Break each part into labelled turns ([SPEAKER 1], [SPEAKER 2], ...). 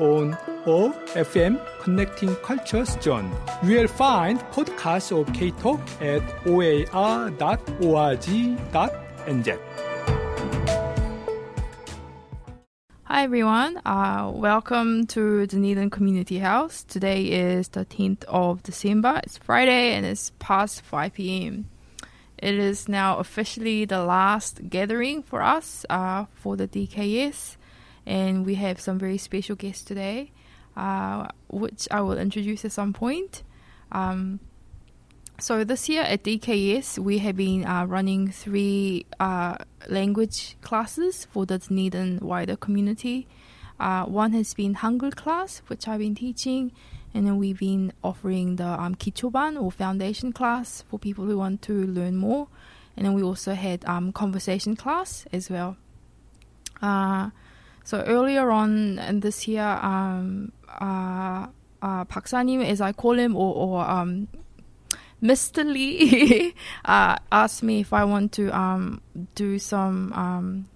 [SPEAKER 1] on OAR FM Connecting Cultures Zone. You will find podcasts of K-Talk at oar.org.nz.
[SPEAKER 2] Hi everyone, uh, welcome to Dunedin Community House. Today is the 10th of December. It's Friday and it's past 5 p.m. It is now officially the last gathering for us uh, for the DKS, and we have some very special guests today, uh, which I will introduce at some point. Um, so this year at DKS, we have been uh, running three uh, language classes for the Dunedin wider community. Uh, one has been Hangul class, which I've been teaching, and then we've been offering the um, Kichoban or foundation class for people who want to learn more. And then we also had um, conversation class as well. Uh, so earlier on in this year, um, uh, uh, as I call him, or, or um, Mr. Lee uh, asked me if I want to um, do some um,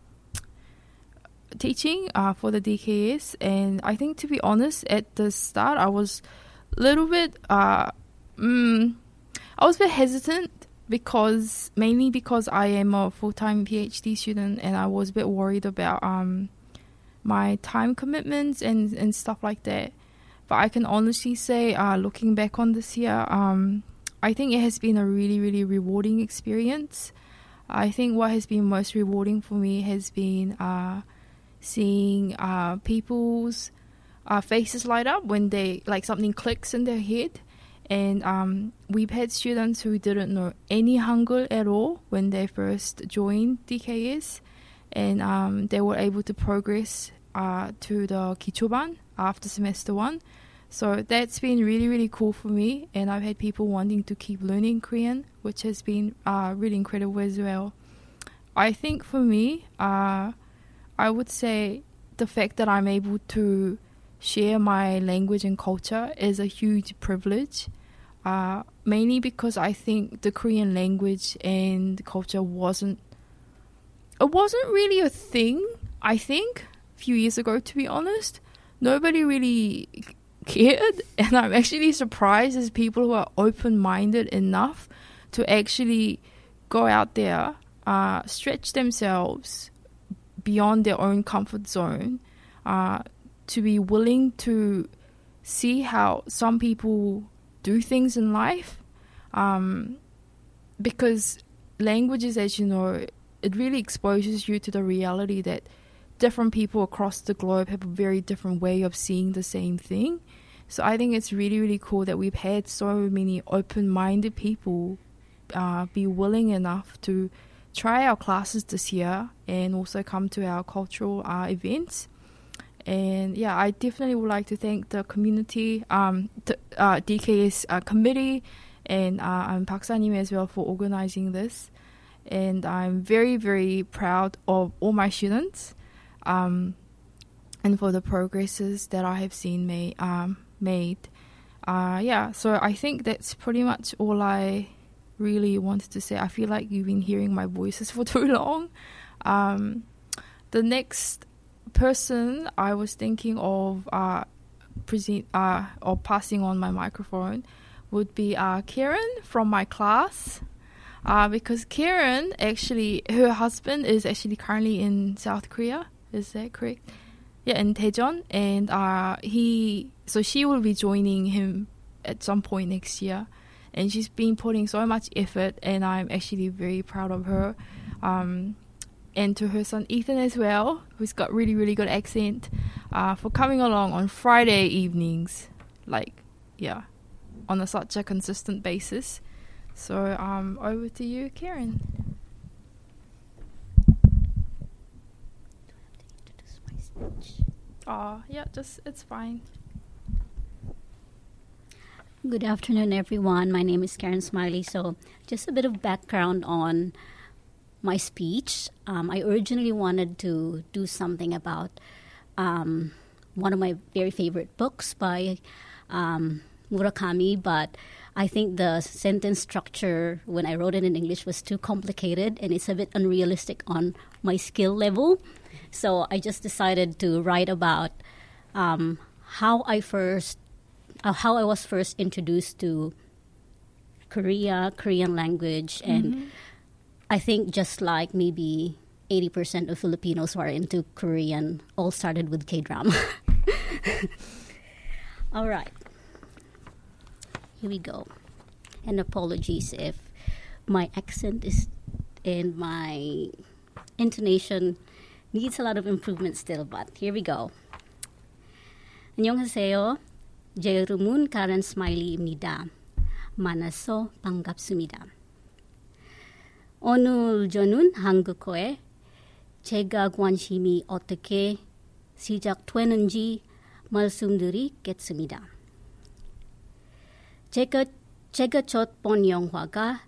[SPEAKER 2] teaching uh, for the DKS, and I think to be honest, at the start I was a little bit, uh, mm, I was a bit hesitant because mainly because I am a full time PhD student, and I was a bit worried about um, my time commitments and and stuff like that. But I can honestly say, uh, looking back on this year, um, I think it has been a really, really rewarding experience. I think what has been most rewarding for me has been uh, seeing uh, people's uh, faces light up when they like something clicks in their head. And um, we've had students who didn't know any Hangul at all when they first joined DKS, and um, they were able to progress uh, to the Kichoban after semester one. So that's been really, really cool for me, and I've had people wanting to keep learning Korean, which has been uh, really incredible as well. I think for me, uh, I would say the fact that I'm able to share my language and culture is a huge privilege, uh, mainly because I think the Korean language and culture wasn't it wasn't really a thing. I think a few years ago, to be honest, nobody really cared and i'm actually surprised as people who are open-minded enough to actually go out there uh, stretch themselves beyond their own comfort zone uh, to be willing to see how some people do things in life um, because languages as you know it really exposes you to the reality that different people across the globe have a very different way of seeing the same thing. So I think it's really, really cool that we've had so many open minded people uh, be willing enough to try our classes this year and also come to our cultural uh, events. And yeah, I definitely would like to thank the community, um, uh, DKS uh, committee, and uh, and Park Sanim as well for organizing this. And I'm very, very proud of all my students um, and for the progresses that I have seen made. Um, made. Uh, yeah, so I think that's pretty much all I really wanted to say. I feel like you've been hearing my voices for too long. Um, the next person I was thinking of uh, present uh, or passing on my microphone would be uh, Karen from my class. Uh, because Karen actually, her husband is actually currently in South Korea. Is that correct? Yeah, in Daejeon, and uh, he so she will be joining him at some point next year, and she's been putting so much effort, and I'm actually very proud of her. Um, and to her son Ethan as well, who's got really really good accent, uh, for coming along on Friday evenings, like yeah, on a, such a consistent basis. So um, over to you, Karen. Oh, yeah, just it's fine.
[SPEAKER 3] Good afternoon, everyone. My name is Karen Smiley. So, just a bit of background on my speech. Um, I originally wanted to do something about um, one of my very favorite books by um, Murakami, but I think the sentence structure when I wrote it in English was too complicated and it's a bit unrealistic on my skill level. So I just decided to write about um, how I first uh, how I was first introduced to Korea, Korean language, and mm-hmm. I think just like maybe 80% of Filipinos who are into Korean all started with K drama. all right. Here we go. And apologies if my accent is and my intonation needs a lot of improvement still, but here we go. 안녕하세요. 제 이름은 카렌 스마일리입니다. 만나서 반갑습니다. 오늘 저는 한국어에 제가 관심이 어떻게 시작되는지 말씀드리겠습니다. 제가, 제가 첫본 영화가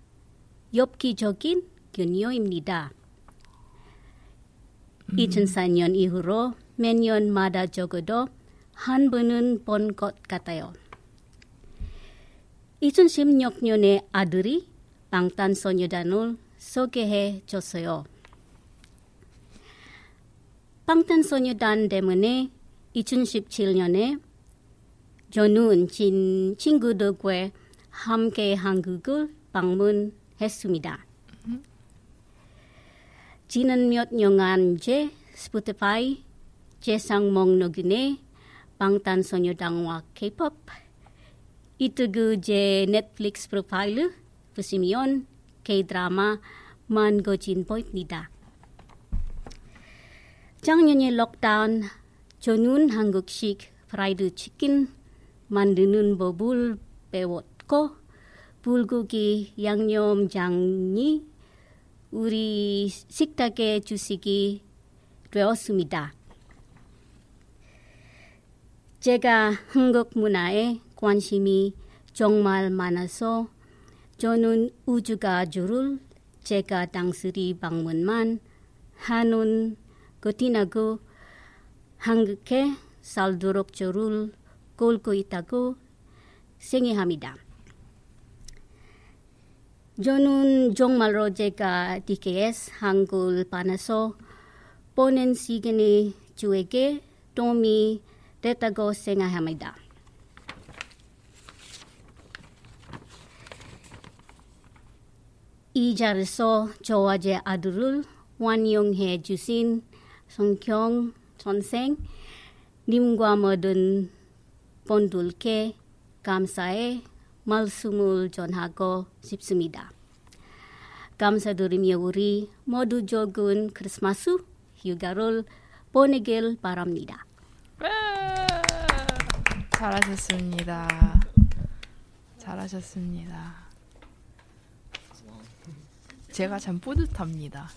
[SPEAKER 3] 엽기적인 그녀입니다. 음. 2004년 이후로 몇 년마다 적어도 한 번은 본 것 같아요. 2016년에 아들이 방탄소년단을 소개해 줬어요. 방탄소년단 때문에 2017년에 저는 진 친구들과 함께 한국을 방문했습니다. 지난 몇 년간 제 스포티파이 재상 목록에 방탄소년단과 K-pop 이뜨그 제 넷플릭스 프로파일 보시면 K-드라마 만거진 보입니다. 작년에 록다운 저는 한국식 프라이드 치킨 만드는 법을 배웠고 불고기 양념장이 우리 식탁에 주식이 되었습니다. 제가 한국 문화에 관심이 정말 많아서 저는 우주가 주를 제가 당시리 방문만 하는 것이나고 한국에 살도록 저를 꼴고 있다고 생각합니다. 저는 정말로 제가 DKS 한국을 반해서 보낸 시간이 주에게 도움이 됐다고 생각합니다. 이 자리에서 저와 제 아들을 환영해 주신 성경 선생 님과 모든 분들께 감사의 말씀을 전하고 싶습니다. 감사드리며 우리 모두 좋은 크리스마스 휴가를 보내길 바랍니다.
[SPEAKER 2] 잘하셨습니다. 잘하셨습니다. 제가 참 뿌듯합니다.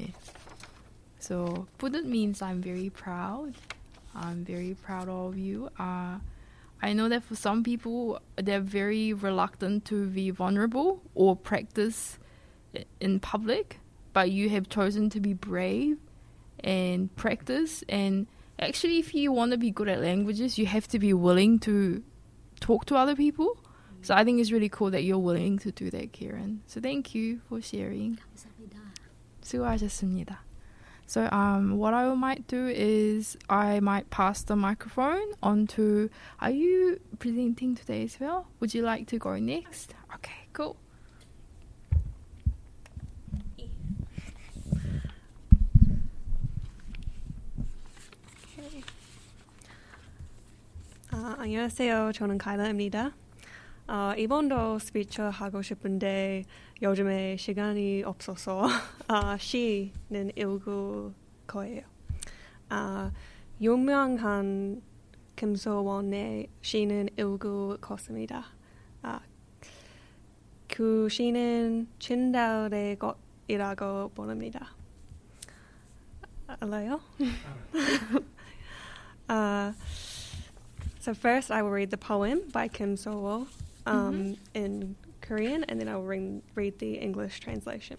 [SPEAKER 2] 예. So 뿌듯 means I'm very proud. I'm very proud of you. Uh, I know that for some people, they're very reluctant to be vulnerable or practice in public, but you have chosen to be brave and practice and actually, if you want to be good at languages, you have to be willing to talk to other people. So I think it's really cool that you're willing to do that, Kieran. So thank you for sharing. 수고하셨습니다. So um, what I might do is I might pass the microphone on to. Are you presenting today as well? Would you like to go next? Okay, cool.
[SPEAKER 4] 아, 안녕하세요. 저는 카일라입니다. 어, 이번도 스피처 하고 싶은데 요즘에 시간이 없어서 아, 시는 읽을 거예요. 아, 유명한 김소원의 시는 읽을 것입니다. 아, 그 시는 진달의 것이라고 부릅니다. 알아요? 아, So first, I will read the poem by Kim So-wol um, in Korean, and then I will read, read the English translation.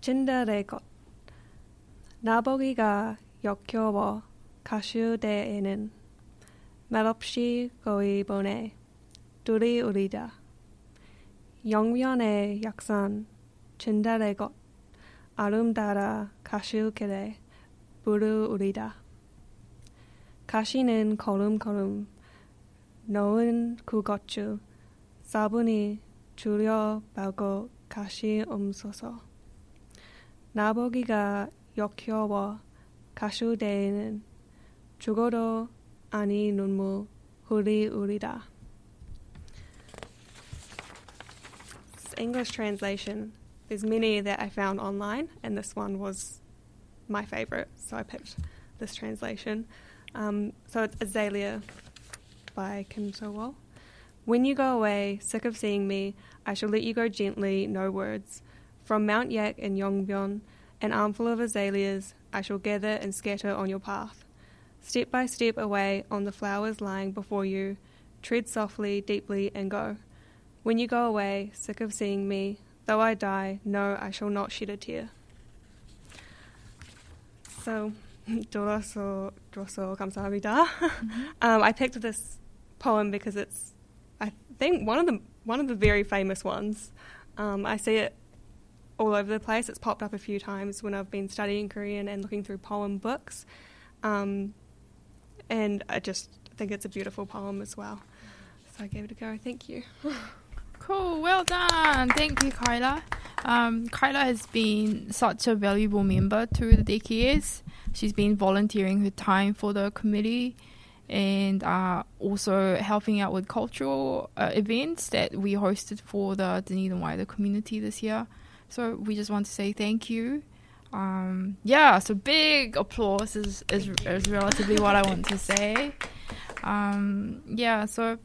[SPEAKER 4] 진달의 것 나보기가 역겨워 가수대에는 말없이 거의 보내 둘이 우리다 영변의 약산 진달의 것 아름다라 가수길에 부르우리다 가시는 걸음걸음 넣은 그것주 사분이 줄여 말고 가시옵소서 나보기가 역겨워 가수대에는 죽어도 아니 눈물 흐리우리다 English translation. There's many that I found online, and this one was my favorite, so I picked this translation. Um, so it's Azalea by Kim So-wol. When you go away, sick of seeing me, I shall let you go gently, no words. From Mount Yak and Yongbyon, an armful of azaleas I shall gather and scatter on your path. Step by step away on the flowers lying before you, tread softly, deeply, and go. When you go away, sick of seeing me, though I die, no, I shall not shed a tear. So, Doroso, Doroso Kamsahamida. Mm-hmm. Um, I picked this poem because it's think, one of the one of the very famous ones. Um, I see it all over the place. It's popped up a few times when I've been studying Korean and looking through poem books, um, and I just think it's a beautiful poem as well. So I gave it a go. Thank you.
[SPEAKER 2] Cool, well done. Thank you, Kyla. Um, Kyla has been such a valuable member to the DKS. She's been volunteering her time for the committee and uh, also helping out with cultural uh, events that we hosted for the Dunedin wider community this year. So we just want to say thank you. Um, yeah, so big applause is, is, is relatively what I want to say. Um, yeah, so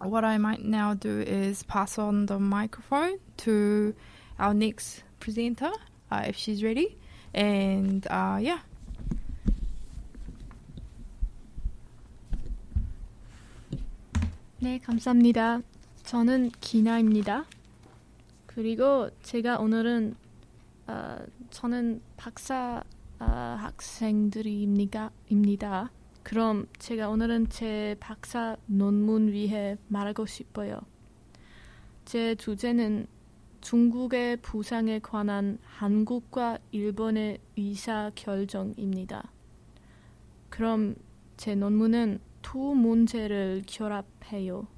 [SPEAKER 2] what I might now do is pass on the microphone to our next presenter, uh, if she's ready. And uh, yeah.
[SPEAKER 5] 네, 감사합니다. 저는 기나입니다. 그리고 제가 오늘은 어, 저는 박사 어, 학생들입니다. 입니다. 그럼 제가 오늘은 제 박사 논문 위해 말하고 싶어요. 제 주제는 중국의 부상에 관한 한국과 일본의 의사 결정입니다. 그럼 제 논문은 두 문제를 결합해요.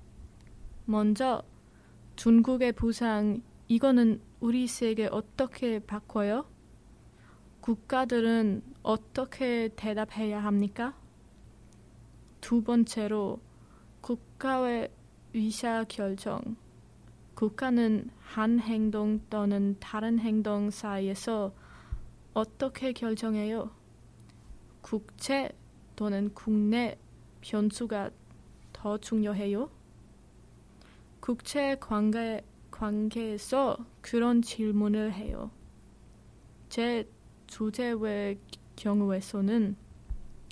[SPEAKER 5] 먼저 중국의 부상 이거는 우리 세계 어떻게 바꿔요? 국가들은 어떻게 대답해야 합니까? 두 번째로 국가의 의사 결정. 국가는 한 행동 또는 다른 행동 사이에서 어떻게 결정해요? 국제 또는 국내 변수가 더 중요해요? 국제 관계, 관계에서 그런 질문을 해요. 제 주제의 경우에서는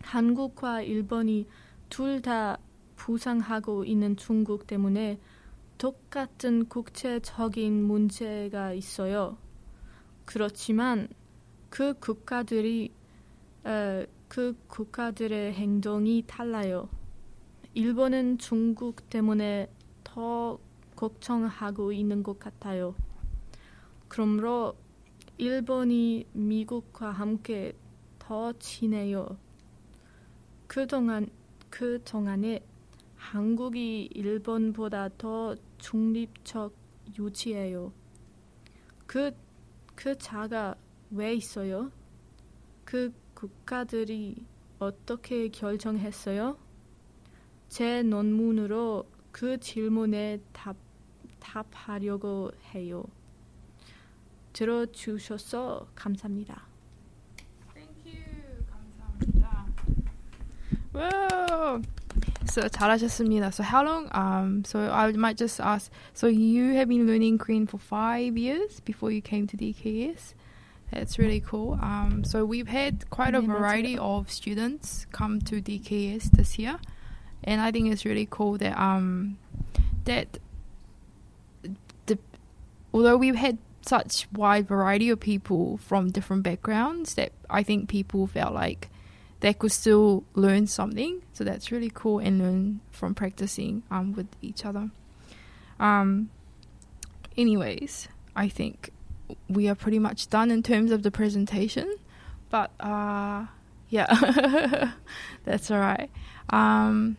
[SPEAKER 5] 한국과 일본이 둘 다 부상하고 있는 중국 때문에 똑같은 국제적인 문제가 있어요. 그렇지만 그 국가들이 어, 그 국가들의 행동이 달라요. 일본은 중국 때문에 더 걱정하고 있는 것 같아요. 그러므로 일본이 미국과 함께 더 친해요. 그동안 그 동안에 한국이 일본보다 더 중립적 유지해요. 그, 그 차가 왜 있어요? 그 국가들이 어떻게 결정했어요? 제 논문으로 그 질문에 답, 답하려고 해요. 들어주셔서 감사합니다.
[SPEAKER 2] Thank you. 감사합니다. Whoa. So 잘하셨습니다. So how long? Um. So I might just ask. So you have been learning Korean for five years before you came to DKS. That's really cool. Um, so we've had quite a
[SPEAKER 5] 네,
[SPEAKER 2] variety of students come to DKS this year, and I think it's really cool that um, that the although we've had such wide variety of people from different backgrounds, that I think people felt like they could still learn something. So that's really cool and learn from practicing um, with each other. Um, anyways, I think we are pretty much done in terms of the presentation. But uh, yeah, that's all right. Um,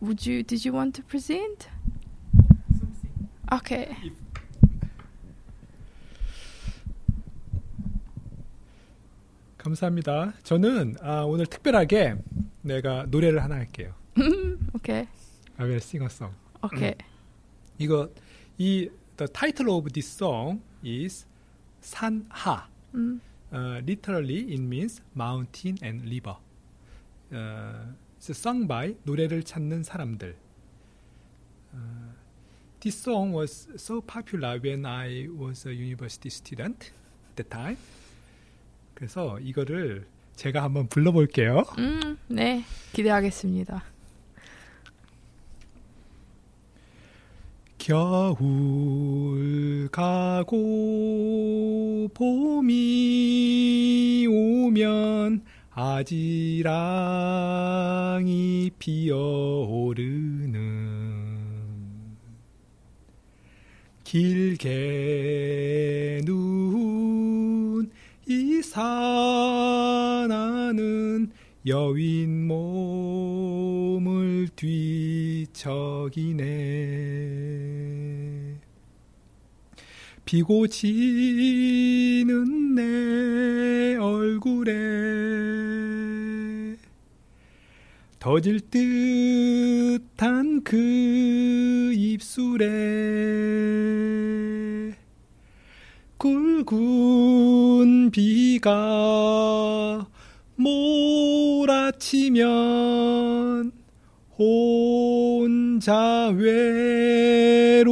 [SPEAKER 2] would you? Did you want to present? Okay.
[SPEAKER 1] 감사합니다. 저는 아, 오늘 특별하게 내가 노래를 하나 할게요.
[SPEAKER 2] Okay.
[SPEAKER 1] I will sing a song.
[SPEAKER 2] Okay.
[SPEAKER 1] 이거 이 the title of this song is 산하.
[SPEAKER 2] Mm.
[SPEAKER 1] Uh, literally it means mountain and river. Uh, it's sung by 노래를 찾는 사람들. Uh, this song was so popular when I was a university student at the time. 그래서 이거를 제가 한번 불러볼게요.
[SPEAKER 2] 음, 네. 기대하겠습니다.
[SPEAKER 1] 겨울 가고 봄이 오면 아지랑이 피어오르는 길게 누운 이 산하는 여윈 몸을 뒤척이네 비고 지는 내 얼굴에 더질 듯한 그 입술에 굵은 비가 몰아치면 혼자 외로이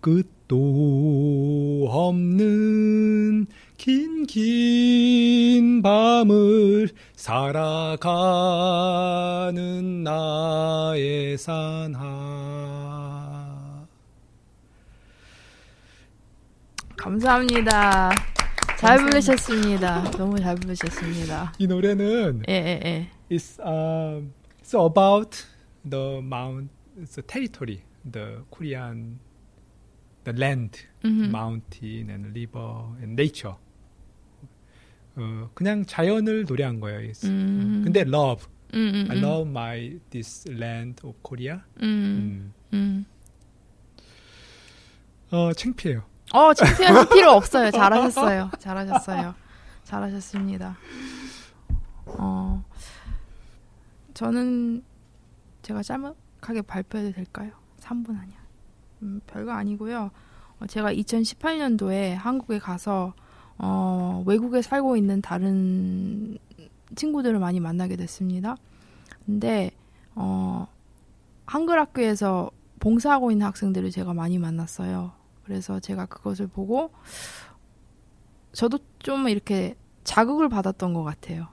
[SPEAKER 1] 끝도 없는 긴 긴 밤을 살아가는 나의 산하
[SPEAKER 2] 감사합니다. 잘 부르셨습니다. 너무 잘 부르셨습니다.
[SPEAKER 1] 이 노래는
[SPEAKER 2] 예, 예, 예.
[SPEAKER 1] is um, it's about the mount, the territory, the Korean, the land,
[SPEAKER 2] 음흠.
[SPEAKER 1] mountain and river and nature. 어, 그냥 자연을 노래한 거예요. It's,
[SPEAKER 2] 음.
[SPEAKER 1] 근데 love,
[SPEAKER 2] 음, 음,
[SPEAKER 1] I
[SPEAKER 2] 음.
[SPEAKER 1] love my this land of Korea.
[SPEAKER 2] 음,
[SPEAKER 1] 음.
[SPEAKER 2] 음.
[SPEAKER 1] 어, 창피해요.
[SPEAKER 2] 어, 창피하실 필요 없어요. 잘하셨어요. 잘하셨어요. 잘하셨습니다. 어, 저는 제가 짤막하게 발표해도 될까요? 3분 아니야. 음, 별거 아니고요. 어, 제가 2018년도에 한국에 가서 어, 외국에 살고 있는 다른 친구들을 많이 만나게 됐습니다. 근데 어, 한글 학교에서 봉사하고 있는 학생들을 제가 많이 만났어요. 그래서 제가 그것을 보고 저도 좀 이렇게 자극을 받았던 것 같아요.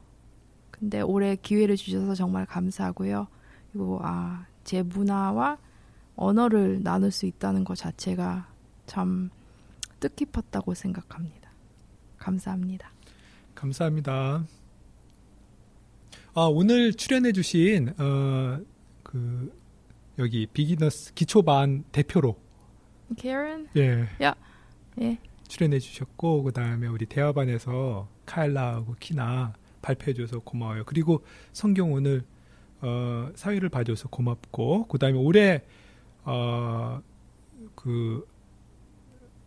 [SPEAKER 2] 근데 올해 기회를 주셔서 정말 감사하고요. 그리고 아, 제 문화와 언어를 나눌 수 있다는 것 자체가 참 뜻깊었다고 생각합니다. 감사합니다.
[SPEAKER 1] 감사합니다. 아, 오늘 출연해주신, 어, 그, 여기 비기너스 기초반 대표로,
[SPEAKER 2] Karen?
[SPEAKER 1] 예,
[SPEAKER 2] 예.
[SPEAKER 1] 출연해주셨고, 그 다음에 우리 대화반에서 카일라하고 키나 발표해줘서 고마워요. 그리고 성경 오늘, 어, 사회를 봐줘서 고맙고, 그 다음에 올해, 어, 그,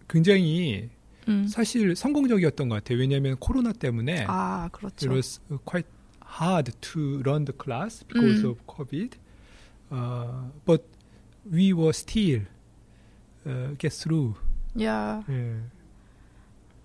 [SPEAKER 1] 굉장히
[SPEAKER 2] 음.
[SPEAKER 1] 사실 성공적이었던 것 같아요. 왜냐하면 코로나 때문에
[SPEAKER 2] 아,
[SPEAKER 1] it
[SPEAKER 2] 그렇죠.
[SPEAKER 1] was quite hard to run the class because
[SPEAKER 2] 음.
[SPEAKER 1] of COVID. Uh, but we were still uh, get through.
[SPEAKER 2] Yeah.
[SPEAKER 1] 예.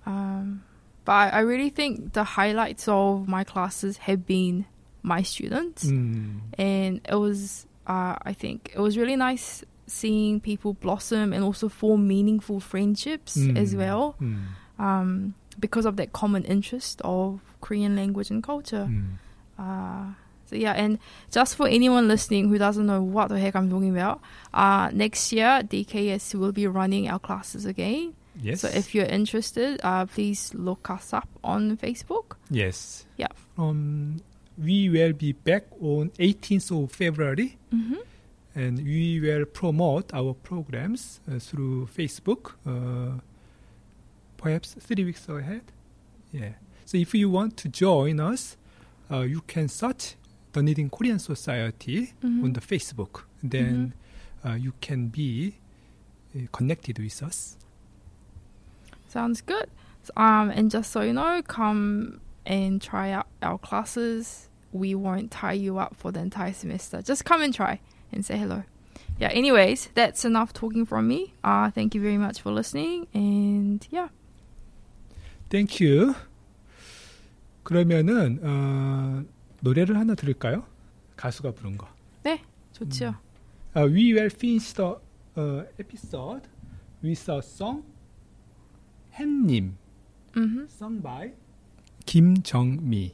[SPEAKER 2] Um, but I, I really think the highlights of my classes have been my students.
[SPEAKER 1] 음,
[SPEAKER 2] and it was uh, I think it was really nice seeing people blossom and also form meaningful friendships mm.
[SPEAKER 1] as
[SPEAKER 2] well
[SPEAKER 1] mm.
[SPEAKER 2] um, because of that common interest of Korean language and culture.
[SPEAKER 1] Mm.
[SPEAKER 2] Uh, so, yeah, and just for anyone listening who doesn't know what the heck I'm talking about, uh, next year DKS will be running our classes again.
[SPEAKER 1] Yes.
[SPEAKER 2] So if you're interested, uh, please look us up on Facebook.
[SPEAKER 1] Yes.
[SPEAKER 2] Yeah.
[SPEAKER 1] Um, we will be back on 18th of February.
[SPEAKER 2] Mm-hmm
[SPEAKER 1] and we will promote our programs uh, through Facebook. Uh, perhaps three weeks ahead. Yeah. So if you want to join us, uh, you can search the Dunedin Korean Society
[SPEAKER 2] Mhm.
[SPEAKER 1] on the Facebook. Then uh, you can be uh, connected with us.
[SPEAKER 2] Sounds good. So, Um, and just so you know, come and try out our classes. We won't tie you up for the entire semester. Just come and try and say hello. Yeah. Anyways, that's enough talking from me. Uh, thank you very much for listening. And yeah.
[SPEAKER 1] Thank you. 그러면은 어, 노래를 하나 들을까요? 가수가 부른 거.
[SPEAKER 2] 좋죠.
[SPEAKER 1] Uh, we will finish the uh, episode with a song 햇님
[SPEAKER 2] Mm-hmm.
[SPEAKER 1] sung by 김정미.